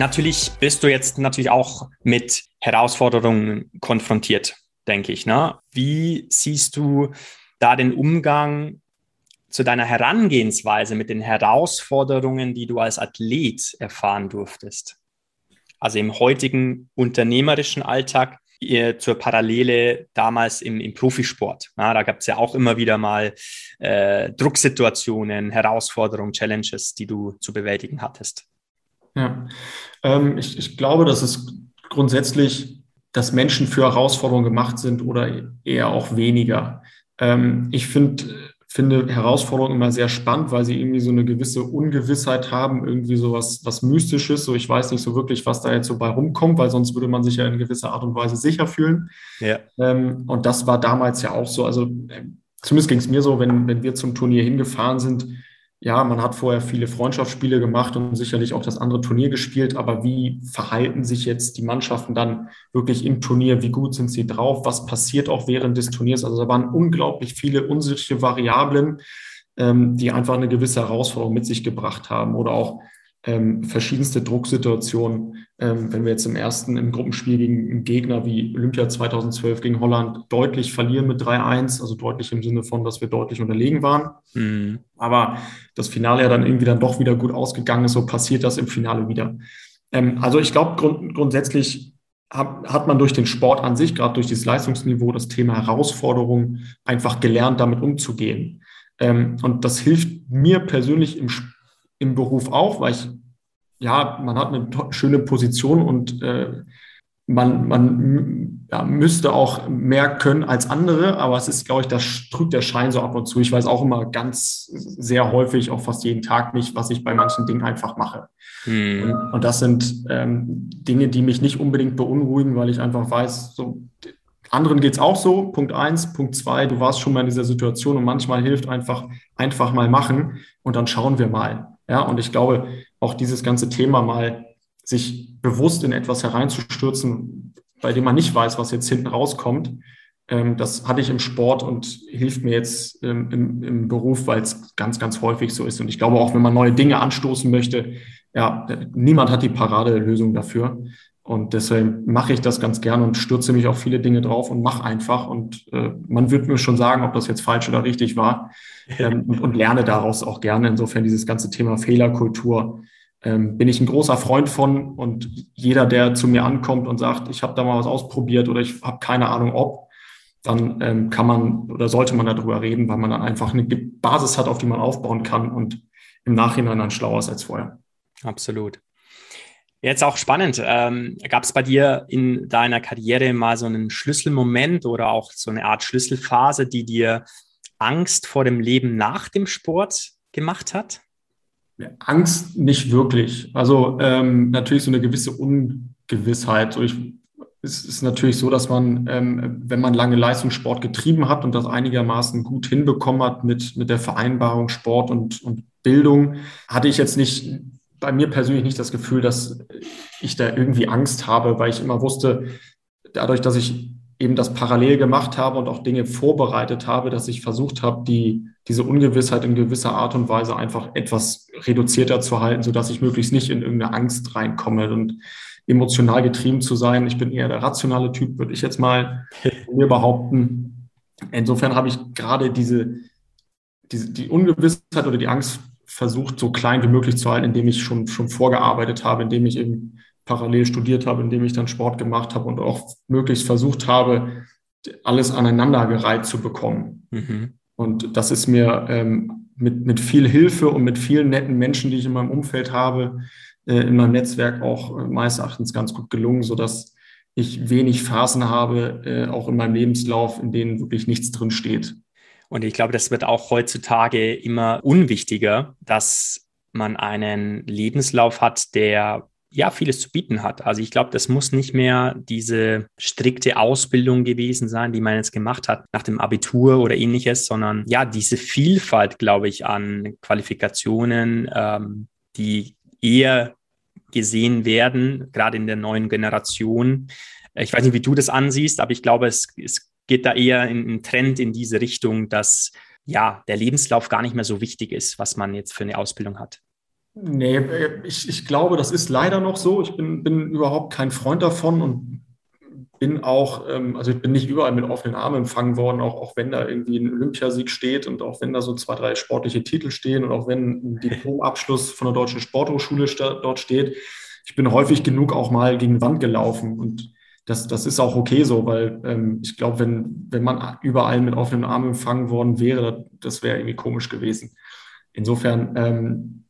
Natürlich bist du jetzt natürlich auch mit Herausforderungen konfrontiert, denke ich. Ne? Wie siehst du da den Umgang zu deiner Herangehensweise mit den Herausforderungen, die du als Athlet erfahren durftest? Also im heutigen unternehmerischen Alltag zur Parallele damals im, im Profisport. Ja, da gab es ja auch immer wieder mal äh, Drucksituationen, Herausforderungen, Challenges, die du zu bewältigen hattest. Ja, ähm, ich, ich glaube, dass es grundsätzlich, dass Menschen für Herausforderungen gemacht sind oder eher auch weniger. Ähm, ich finde, finde Herausforderungen immer sehr spannend, weil sie irgendwie so eine gewisse Ungewissheit haben, irgendwie so was, was Mystisches. So, ich weiß nicht so wirklich, was da jetzt so bei rumkommt, weil sonst würde man sich ja in gewisser Art und Weise sicher fühlen. Ja. Ähm, und das war damals ja auch so. Also, äh, zumindest ging es mir so, wenn, wenn wir zum Turnier hingefahren sind, ja, man hat vorher viele Freundschaftsspiele gemacht und sicherlich auch das andere Turnier gespielt, aber wie verhalten sich jetzt die Mannschaften dann wirklich im Turnier? Wie gut sind sie drauf? Was passiert auch während des Turniers? Also da waren unglaublich viele unsichere Variablen, ähm, die einfach eine gewisse Herausforderung mit sich gebracht haben oder auch ähm, verschiedenste Drucksituationen. Ähm, wenn wir jetzt im ersten im Gruppenspiel gegen einen Gegner wie Olympia 2012 gegen Holland deutlich verlieren mit 3-1, also deutlich im Sinne von, dass wir deutlich unterlegen waren. Mhm. Aber das Finale ja dann irgendwie dann doch wieder gut ausgegangen ist, so passiert das im Finale wieder. Ähm, also ich glaube grund grundsätzlich hat, hat man durch den Sport an sich, gerade durch dieses Leistungsniveau, das Thema Herausforderung einfach gelernt, damit umzugehen. Ähm, und das hilft mir persönlich im Sport im Beruf auch, weil ich, ja, man hat eine schöne Position und äh, man, man ja, müsste auch mehr können als andere, aber es ist, glaube ich, das drückt der Schein so ab und zu. Ich weiß auch immer ganz sehr häufig, auch fast jeden Tag nicht, was ich bei manchen Dingen einfach mache. Hm. Und, und, das sind ähm, Dinge, die mich nicht unbedingt beunruhigen, weil ich einfach weiß, so anderen geht es auch so. Punkt eins, Punkt zwei, du warst schon mal in dieser Situation und manchmal hilft einfach, einfach mal machen und dann schauen wir mal. Ja, und ich glaube, auch dieses ganze Thema mal sich bewusst in etwas hereinzustürzen, bei dem man nicht weiß, was jetzt hinten rauskommt, ähm, das hatte ich im Sport und hilft mir jetzt ähm, im, im Beruf, weil es ganz, ganz häufig so ist. Und ich glaube auch, wenn man neue Dinge anstoßen möchte, ja, niemand hat die Paradelösung dafür. Und deshalb mache ich das ganz gerne und stürze mich auf viele Dinge drauf und mache einfach. Und äh, man wird mir schon sagen, ob das jetzt falsch oder richtig war ähm, und, und, lerne daraus auch gerne. Insofern dieses ganze Thema Fehlerkultur ähm, bin ich ein großer Freund von. Und jeder, der zu mir ankommt und sagt, ich habe da mal was ausprobiert oder ich habe keine Ahnung ob, dann ähm, kann man oder sollte man darüber reden, weil man dann einfach eine Basis hat, auf die man aufbauen kann und im Nachhinein dann schlauer ist als vorher. Absolut. Jetzt auch spannend. Ähm, Gab es bei dir in deiner Karriere mal so einen Schlüsselmoment oder auch so eine Art Schlüsselphase, die dir Angst vor dem Leben nach dem Sport gemacht hat? Angst nicht wirklich. Also ähm, natürlich so eine gewisse Ungewissheit. So ich, es ist natürlich so, dass man, ähm, wenn man lange Leistungssport getrieben hat und das einigermaßen gut hinbekommen hat mit, mit der Vereinbarung Sport und, und Bildung, hatte ich jetzt nicht bei mir persönlich nicht das Gefühl, dass ich da irgendwie Angst habe, weil ich immer wusste, dadurch, dass ich eben das parallel gemacht habe und auch Dinge vorbereitet habe, dass ich versucht habe, die, diese Ungewissheit in gewisser Art und Weise einfach etwas reduzierter zu halten, sodass ich möglichst nicht in irgendeine Angst reinkomme und emotional getrieben zu sein. Ich bin eher der rationale Typ, würde ich jetzt mal mir behaupten. Insofern habe ich gerade diese, diese, die Ungewissheit oder die Angst versucht, so klein wie möglich zu halten, indem ich schon, schon vorgearbeitet habe, indem ich eben parallel studiert habe, indem ich dann Sport gemacht habe und auch möglichst versucht habe, alles aneinandergereiht zu bekommen. Mhm. Und das ist mir ähm, mit, mit viel Hilfe und mit vielen netten Menschen, die ich in meinem Umfeld habe, äh, in meinem Netzwerk auch äh, meines Erachtens ganz gut gelungen, sodass ich wenig Phasen habe, äh, auch in meinem Lebenslauf, in denen wirklich nichts drin steht. Und ich glaube, das wird auch heutzutage immer unwichtiger, dass man einen Lebenslauf hat, der ja vieles zu bieten hat. Also ich glaube, das muss nicht mehr diese strikte Ausbildung gewesen sein, die man jetzt gemacht hat nach dem Abitur oder ähnliches, sondern ja diese Vielfalt, glaube ich, an Qualifikationen, ähm, die eher gesehen werden, gerade in der neuen Generation. Ich weiß nicht, wie du das ansiehst, aber ich glaube, es, es geht da eher in ein Trend in diese Richtung, dass ja der Lebenslauf gar nicht mehr so wichtig ist, was man jetzt für eine Ausbildung hat. Nee, ich, ich glaube, das ist leider noch so. Ich bin, bin überhaupt kein Freund davon und bin auch, ähm, also ich bin nicht überall mit offenen Armen empfangen worden, auch, auch wenn da irgendwie ein Olympiasieg steht und auch wenn da so zwei, drei sportliche Titel stehen und auch wenn ein Diplomabschluss von der Deutschen Sporthochschule dort steht. Ich bin häufig genug auch mal gegen die Wand gelaufen und das, das ist auch okay so, weil ähm, ich glaube, wenn, wenn man überall mit offenen Armen empfangen worden wäre, das wäre irgendwie komisch gewesen. Insofern ähm,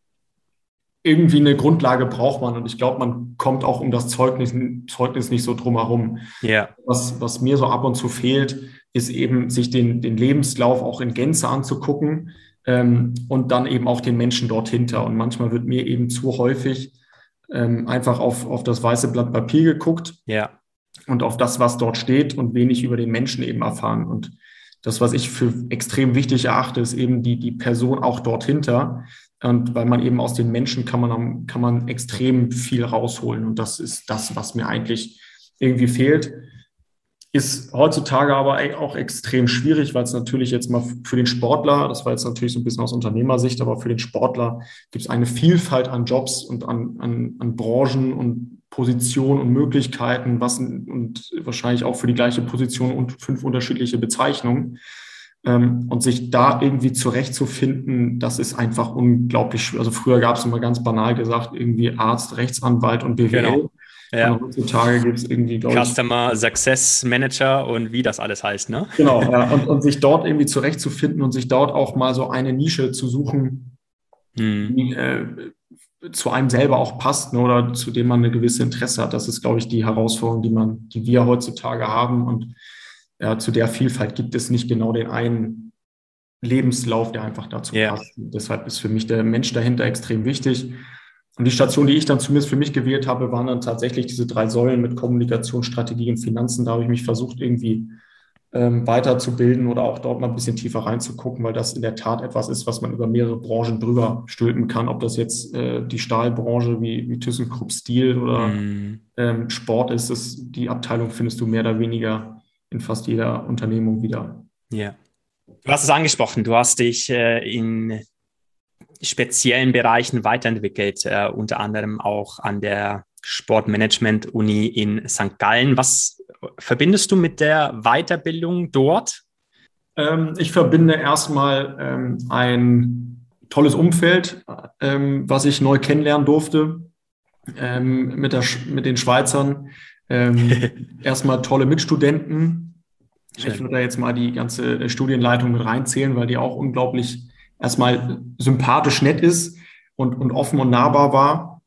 irgendwie eine Grundlage braucht man und ich glaube, man kommt auch um das Zeugnis, Zeugnis nicht so drumherum. Ja. Was, was mir so ab und zu fehlt, ist eben, sich den, den Lebenslauf auch in Gänze anzugucken ähm, und dann eben auch den Menschen dort hinter. Und manchmal wird mir eben zu häufig ähm, einfach auf, auf das weiße Blatt Papier geguckt ja. Und auf das, was dort steht und wenig über den Menschen eben erfahren. Und das, was ich für extrem wichtig erachte, ist eben die, die Person auch dort hinter, und weil man eben aus den Menschen kann man, kann man extrem viel rausholen. Und das ist das, was mir eigentlich irgendwie fehlt. Ist heutzutage aber auch extrem schwierig, weil es natürlich jetzt mal für den Sportler, das war jetzt natürlich so ein bisschen aus Unternehmersicht, aber für den Sportler gibt es eine Vielfalt an Jobs und an, an, an Branchen und Positionen und Möglichkeiten, was und wahrscheinlich auch für die gleiche Position und fünf unterschiedliche Bezeichnungen. Ähm, und sich da irgendwie zurechtzufinden, das ist einfach unglaublich schwer. Also früher gab es immer ganz banal gesagt, irgendwie Arzt, Rechtsanwalt und BWL. Genau. Ja. Und heutzutage gibt es irgendwie, glaube Customer ich, Success Manager und wie das alles heißt, ne? Genau, ja. und, und sich dort irgendwie zurechtzufinden und sich dort auch mal so eine Nische zu suchen, hm. die äh, zu einem selber auch passt ne, oder zu dem man eine gewisse Interesse hat. Das ist, glaube ich, die Herausforderung, die man, die wir heutzutage haben. Und ja, zu der Vielfalt gibt es nicht genau den einen Lebenslauf, der einfach dazu yeah. passt. deshalb ist für mich der Mensch dahinter extrem wichtig. Und die Station, die ich dann zumindest für mich gewählt habe, waren dann tatsächlich diese drei Säulen mit Kommunikation, Strategie und Finanzen. Da habe ich mich versucht, irgendwie ähm, weiterzubilden oder auch dort mal ein bisschen tiefer reinzugucken, weil das in der Tat etwas ist, was man über mehrere Branchen drüber stülpen kann. Ob das jetzt äh, die Stahlbranche wie, wie ThyssenKrupp Steel oder mm. ähm, Sport ist, das, die Abteilung findest du mehr oder weniger in fast jeder Unternehmung wieder. Ja. Du hast es angesprochen, du hast dich äh, in speziellen Bereichen weiterentwickelt, äh, unter anderem auch an der Sportmanagement-Uni in St. Gallen. Was verbindest du mit der Weiterbildung dort? Ähm, ich verbinde erstmal ähm, ein tolles Umfeld, ähm, was ich neu kennenlernen durfte ähm, mit, der, mit den Schweizern. Ähm, erstmal tolle Mitstudenten. Schön. Ich würde da jetzt mal die ganze Studienleitung mit reinzählen, weil die auch unglaublich erstmal sympathisch nett ist und, und offen und nahbar war.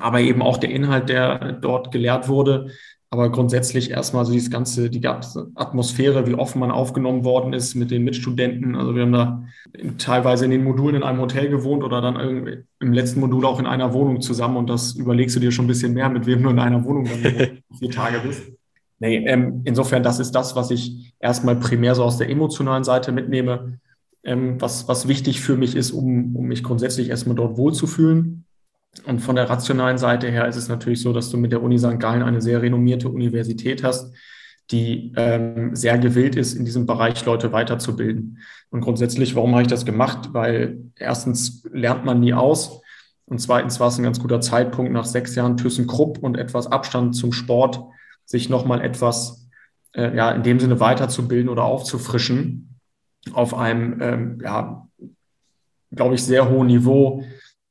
Aber eben auch der Inhalt, der dort gelehrt wurde, aber grundsätzlich erstmal so dieses ganze, die ganze Atmosphäre, wie offen man aufgenommen worden ist mit den Mitstudenten. Also wir haben da teilweise in den Modulen in einem Hotel gewohnt oder dann irgendwie im letzten Modul auch in einer Wohnung zusammen. Und das überlegst du dir schon ein bisschen mehr, mit wem du in einer Wohnung dann vier Tage bist. Nee, ähm, insofern, das ist das, was ich erstmal primär so aus der emotionalen Seite mitnehme, ähm, was, was wichtig für mich ist, um, um mich grundsätzlich erstmal dort wohlzufühlen. Und von der rationalen Seite her ist es natürlich so, dass du mit der Uni St. Gallen eine sehr renommierte Universität hast, die ähm, sehr gewillt ist, in diesem Bereich Leute weiterzubilden. Und grundsätzlich, warum habe ich das gemacht? Weil erstens lernt man nie aus. Und zweitens war es ein ganz guter Zeitpunkt, nach sechs Jahren ThyssenKrupp und etwas Abstand zum Sport, sich nochmal etwas, äh, ja, in dem Sinne weiterzubilden oder aufzufrischen auf einem, ähm, ja, glaube ich, sehr hohen Niveau,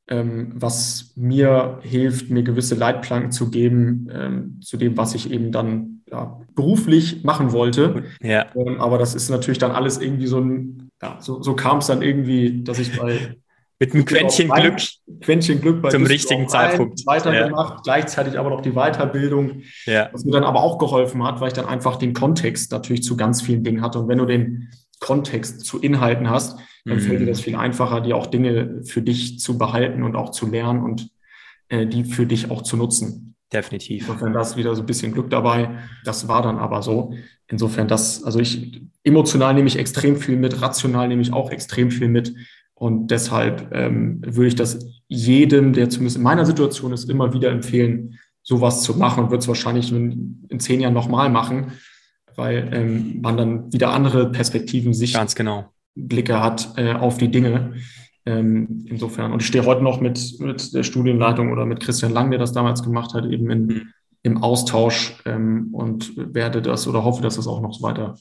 ähm, was mir hilft, mir gewisse Leitplanken zu geben ähm, zu dem, was ich eben dann ja, beruflich machen wollte. Ja. Ähm, aber das ist natürlich dann alles irgendwie so ein, ja, so, so kam es dann irgendwie, dass ich bei mit einem Quäntchen Glück, Quäntchen Glück bei zum richtigen Zeitpunkt weitergemacht, ja. gleichzeitig aber noch die Weiterbildung, ja. was mir dann aber auch geholfen hat, weil ich dann einfach den Kontext natürlich zu ganz vielen Dingen hatte. Und wenn du den Kontext zu Inhalten hast, dann mhm. fällt dir das viel einfacher, dir auch Dinge für dich zu behalten und auch zu lernen und äh, die für dich auch zu nutzen. Definitiv. Insofern da ist wieder so ein bisschen Glück dabei. Das war dann aber so. Insofern das, also ich emotional nehme ich extrem viel mit, rational nehme ich auch extrem viel mit. Und deshalb ähm, würde ich das jedem, der zumindest in meiner Situation ist, immer wieder empfehlen, sowas zu machen und wird es wahrscheinlich in, in zehn Jahren nochmal machen, weil ähm, man dann wieder andere Perspektiven sich ganz genau Blicke hat äh, auf die Dinge. Ähm, insofern, und ich stehe heute noch mit, mit der Studienleitung oder mit Christian Lang, der das damals gemacht hat, eben in, mhm. im Austausch ähm, und werde das oder hoffe, dass das auch noch so weiter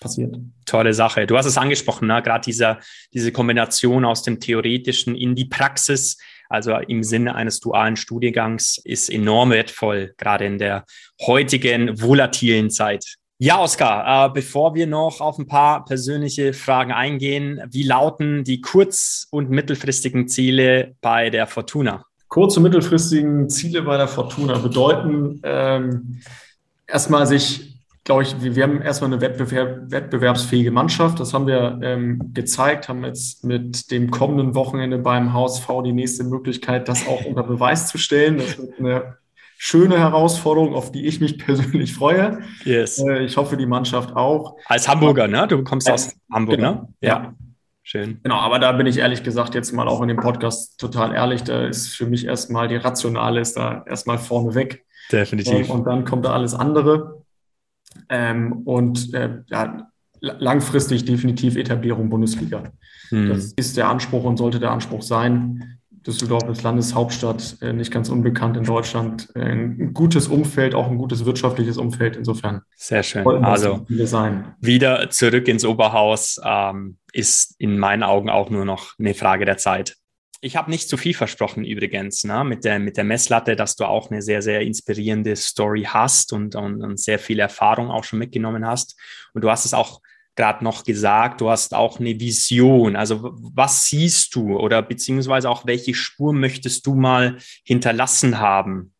passiert. Tolle Sache. Du hast es angesprochen, ne? gerade dieser, diese Kombination aus dem Theoretischen in die Praxis, also im Sinne eines dualen Studiengangs, ist enorm wertvoll, gerade in der heutigen volatilen Zeit. Ja, Oskar, äh, bevor wir noch auf ein paar persönliche Fragen eingehen, wie lauten die kurz- und mittelfristigen Ziele bei der Fortuna? Kurz- und mittelfristigen Ziele bei der Fortuna bedeuten ähm, erstmal sich, glaube ich, wir, haben erstmal eine Wettbewerb, wettbewerbsfähige Mannschaft. Das haben wir ähm, gezeigt, haben jetzt mit dem kommenden Wochenende beim HSV die nächste Möglichkeit, das auch unter Beweis zu stellen. Das wird eine schöne Herausforderung, auf die ich mich persönlich freue. Yes. Äh, ich hoffe, die Mannschaft auch. Als Hamburger, ne? Du kommst äh, aus Hamburg, genau. ne? Ja. ja. Schön. Genau, aber da bin ich ehrlich gesagt jetzt mal auch in dem Podcast total ehrlich. Da ist für mich erstmal die Rationale ist da erstmal vorne weg. Definitiv. Ähm, und dann kommt da alles andere. Ähm, und äh, ja, langfristig definitiv Etablierung Bundesliga. Hm. Das ist der Anspruch und sollte der Anspruch sein. Düsseldorf ist Landeshauptstadt, äh, nicht ganz unbekannt in Deutschland. Äh, ein gutes Umfeld, auch ein gutes wirtschaftliches Umfeld. Insofern. Sehr schön. Also wieder zurück ins Oberhaus ähm, ist in meinen Augen auch nur noch eine Frage der Zeit. Ich habe nicht zu viel versprochen übrigens, ne? mit, der, mit der Messlatte, dass du auch eine sehr, sehr inspirierende Story hast und, und, und sehr viel Erfahrung auch schon mitgenommen hast. Und du hast es auch gerade noch gesagt, du hast auch eine Vision. Also was siehst du oder beziehungsweise auch welche Spur möchtest du mal hinterlassen haben?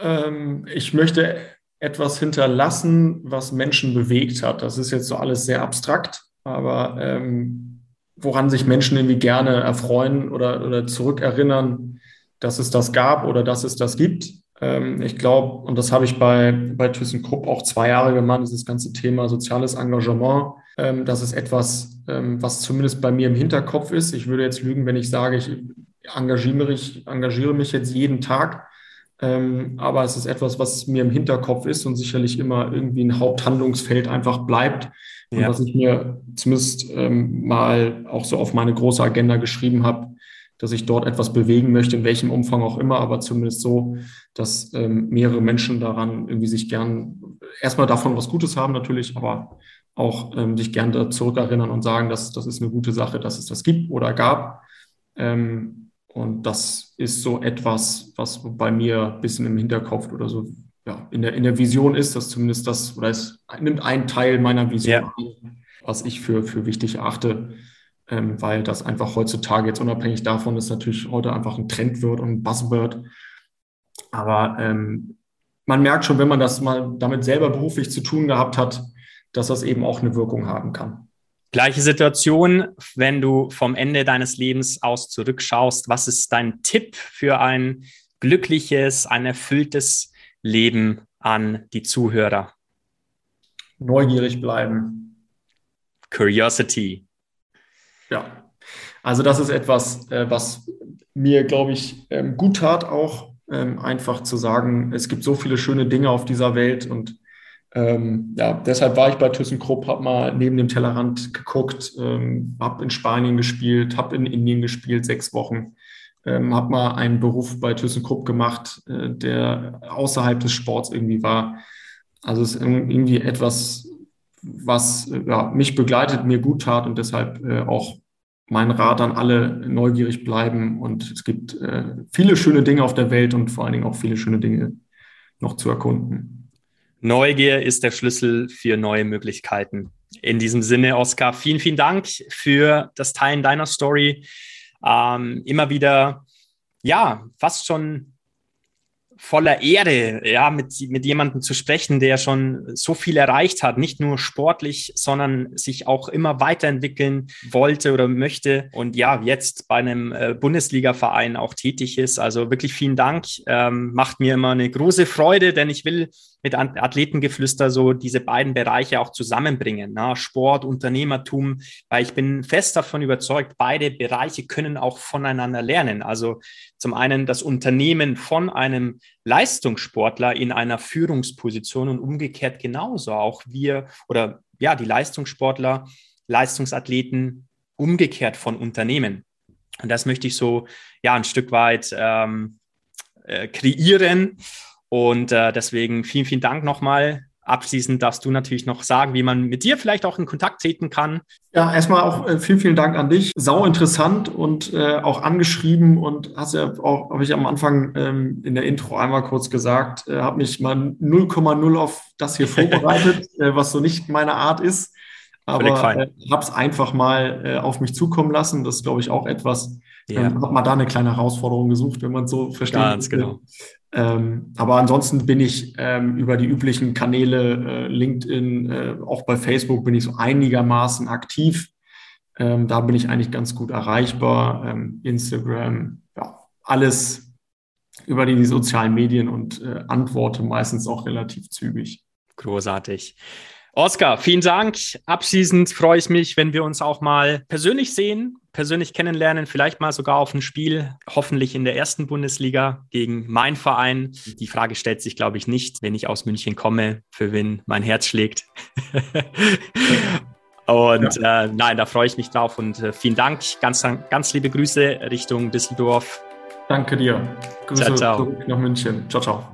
Ähm, ich möchte etwas hinterlassen, was Menschen bewegt hat. Das ist jetzt so alles sehr abstrakt, aber ähm, woran sich Menschen irgendwie gerne erfreuen oder, oder zurückerinnern, dass es das gab oder dass es das gibt. Ähm, ich glaube, und das habe ich bei, bei ThyssenKrupp auch zwei Jahre gemacht, dieses ganze Thema soziales Engagement. Ähm, das ist etwas, ähm, was zumindest bei mir im Hinterkopf ist. Ich würde jetzt lügen, wenn ich sage, ich engagiere mich, engagiere mich jetzt jeden Tag. aber es ist etwas, was mir im Hinterkopf ist und sicherlich immer irgendwie ein Haupthandlungsfeld einfach bleibt. Und ja. was ich mir zumindest mal auch so auf meine große Agenda geschrieben habe, dass ich dort etwas bewegen möchte, in welchem Umfang auch immer, aber zumindest so, dass ähm, mehrere Menschen daran irgendwie sich gern erstmal davon was Gutes haben natürlich, aber auch ähm, sich gern da zurückerinnern und sagen, dass das ist eine gute Sache, dass es das gibt oder gab. Ähm, und das ist so etwas, was bei mir ein bisschen im Hinterkopf oder so ja, in, der, in der Vision ist, dass zumindest das, oder es nimmt einen Teil meiner Vision ja. ein, was ich für, für wichtig erachte ähm, weil das einfach heutzutage jetzt unabhängig davon ist, natürlich heute einfach ein Trend wird und ein Buzzword. Aber ähm, man merkt schon, wenn man das mal damit selber beruflich zu tun gehabt hat, dass das eben auch eine Wirkung haben kann. Gleiche Situation, wenn du vom Ende deines Lebens aus zurückschaust. Was ist dein Tipp für ein glückliches, ein erfülltes Leben an die Zuhörer? Neugierig bleiben. Curiosity. Ja, also das ist etwas, äh, was mir, glaube ich, ähm, gut tat, auch ähm, einfach zu sagen, es gibt so viele schöne Dinge auf dieser Welt und ähm, ja, deshalb war ich bei ThyssenKrupp, habe mal neben dem Tellerrand geguckt, ähm, habe in Spanien gespielt, habe in Indien gespielt, sechs Wochen, ähm, habe mal einen Beruf bei ThyssenKrupp gemacht, äh, der außerhalb des Sports irgendwie war. Also es ist irgendwie etwas, was äh, ja, mich begleitet, mir gut tat und deshalb äh, auch mein Rat an alle neugierig bleiben. Und es gibt äh, viele schöne Dinge auf der Welt und vor allen Dingen auch viele schöne Dinge noch zu erkunden. Neugier ist der Schlüssel für neue Möglichkeiten. In diesem Sinne, Oskar, vielen, vielen Dank für das Teilen deiner Story. Ähm, immer wieder, ja, fast schon voller Ehre, ja, mit, mit jemandem zu sprechen, der schon so viel erreicht hat, nicht nur sportlich, sondern sich auch immer weiterentwickeln wollte oder möchte und ja, jetzt bei einem äh, Bundesliga-Verein auch tätig ist. Also wirklich vielen Dank. Ähm, macht mir immer eine große Freude, denn ich will mit Athletengeflüster so diese beiden Bereiche auch zusammenbringen, na, Sport, Unternehmertum, weil ich bin fest davon überzeugt, beide Bereiche können auch voneinander lernen. Also zum einen das Unternehmen von einem Leistungssportler in einer Führungsposition und umgekehrt genauso auch wir oder ja, die Leistungssportler, Leistungsathleten umgekehrt von Unternehmen. Und das möchte ich so ja ein Stück weit ähm, äh, kreieren. Und äh, deswegen vielen, vielen Dank nochmal Abschließend darfst du natürlich noch sagen, wie man mit dir vielleicht auch in Kontakt treten kann. Ja, erstmal auch äh, vielen, vielen Dank an dich. Sau interessant und äh, auch angeschrieben und hast ja auch, habe ich am Anfang ähm, in der Intro einmal kurz gesagt, äh, habe mich mal 0,0 auf das hier vorbereitet, äh, was so nicht meine Art ist. Aber äh, habe es einfach mal äh, auf mich zukommen lassen. Das ist, glaube ich, auch etwas, ja. Ähm, habe mal da eine kleine Herausforderung gesucht, wenn man so versteht. Ganz genau. Ähm, aber ansonsten bin ich ähm, über die üblichen Kanäle, äh, LinkedIn, äh, auch bei Facebook bin ich so einigermaßen aktiv. Ähm, da bin ich eigentlich ganz gut erreichbar. Ähm, Instagram, ja, alles über die sozialen Medien und äh, antworte meistens auch relativ zügig. Großartig. Oskar, vielen Dank. Abschließend freue ich mich, wenn wir uns auch mal persönlich sehen, persönlich kennenlernen, vielleicht mal sogar auf ein Spiel, hoffentlich in der ersten Bundesliga gegen meinen Verein. Die Frage stellt sich, glaube ich, nicht, wenn ich aus München komme, für wen mein Herz schlägt. und ja. äh, nein, da freue ich mich drauf und äh, vielen Dank. Ganz, ganz liebe Grüße Richtung Düsseldorf. Danke dir. Grüße ciao, ciao. nach München. Ciao, ciao.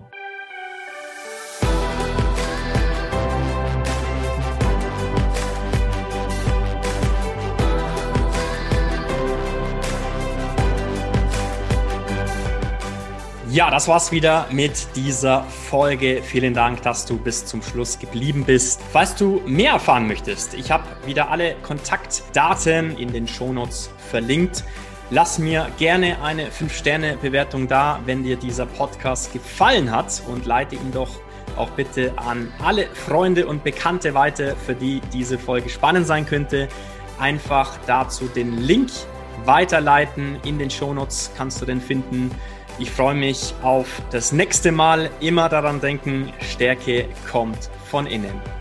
Ja, das war's wieder mit dieser Folge. Vielen Dank, dass du bis zum Schluss geblieben bist. Falls du mehr erfahren möchtest, ich habe wieder alle Kontaktdaten in den Shownotes verlinkt. Lass mir gerne eine 5-Sterne-Bewertung da, wenn dir dieser Podcast gefallen hat und leite ihn doch auch bitte an alle Freunde und Bekannte weiter, für die diese Folge spannend sein könnte. Einfach dazu den Link weiterleiten. In den Shownotes kannst du den finden. Ich freue mich auf das nächste Mal. Immer daran denken, Stärke kommt von innen.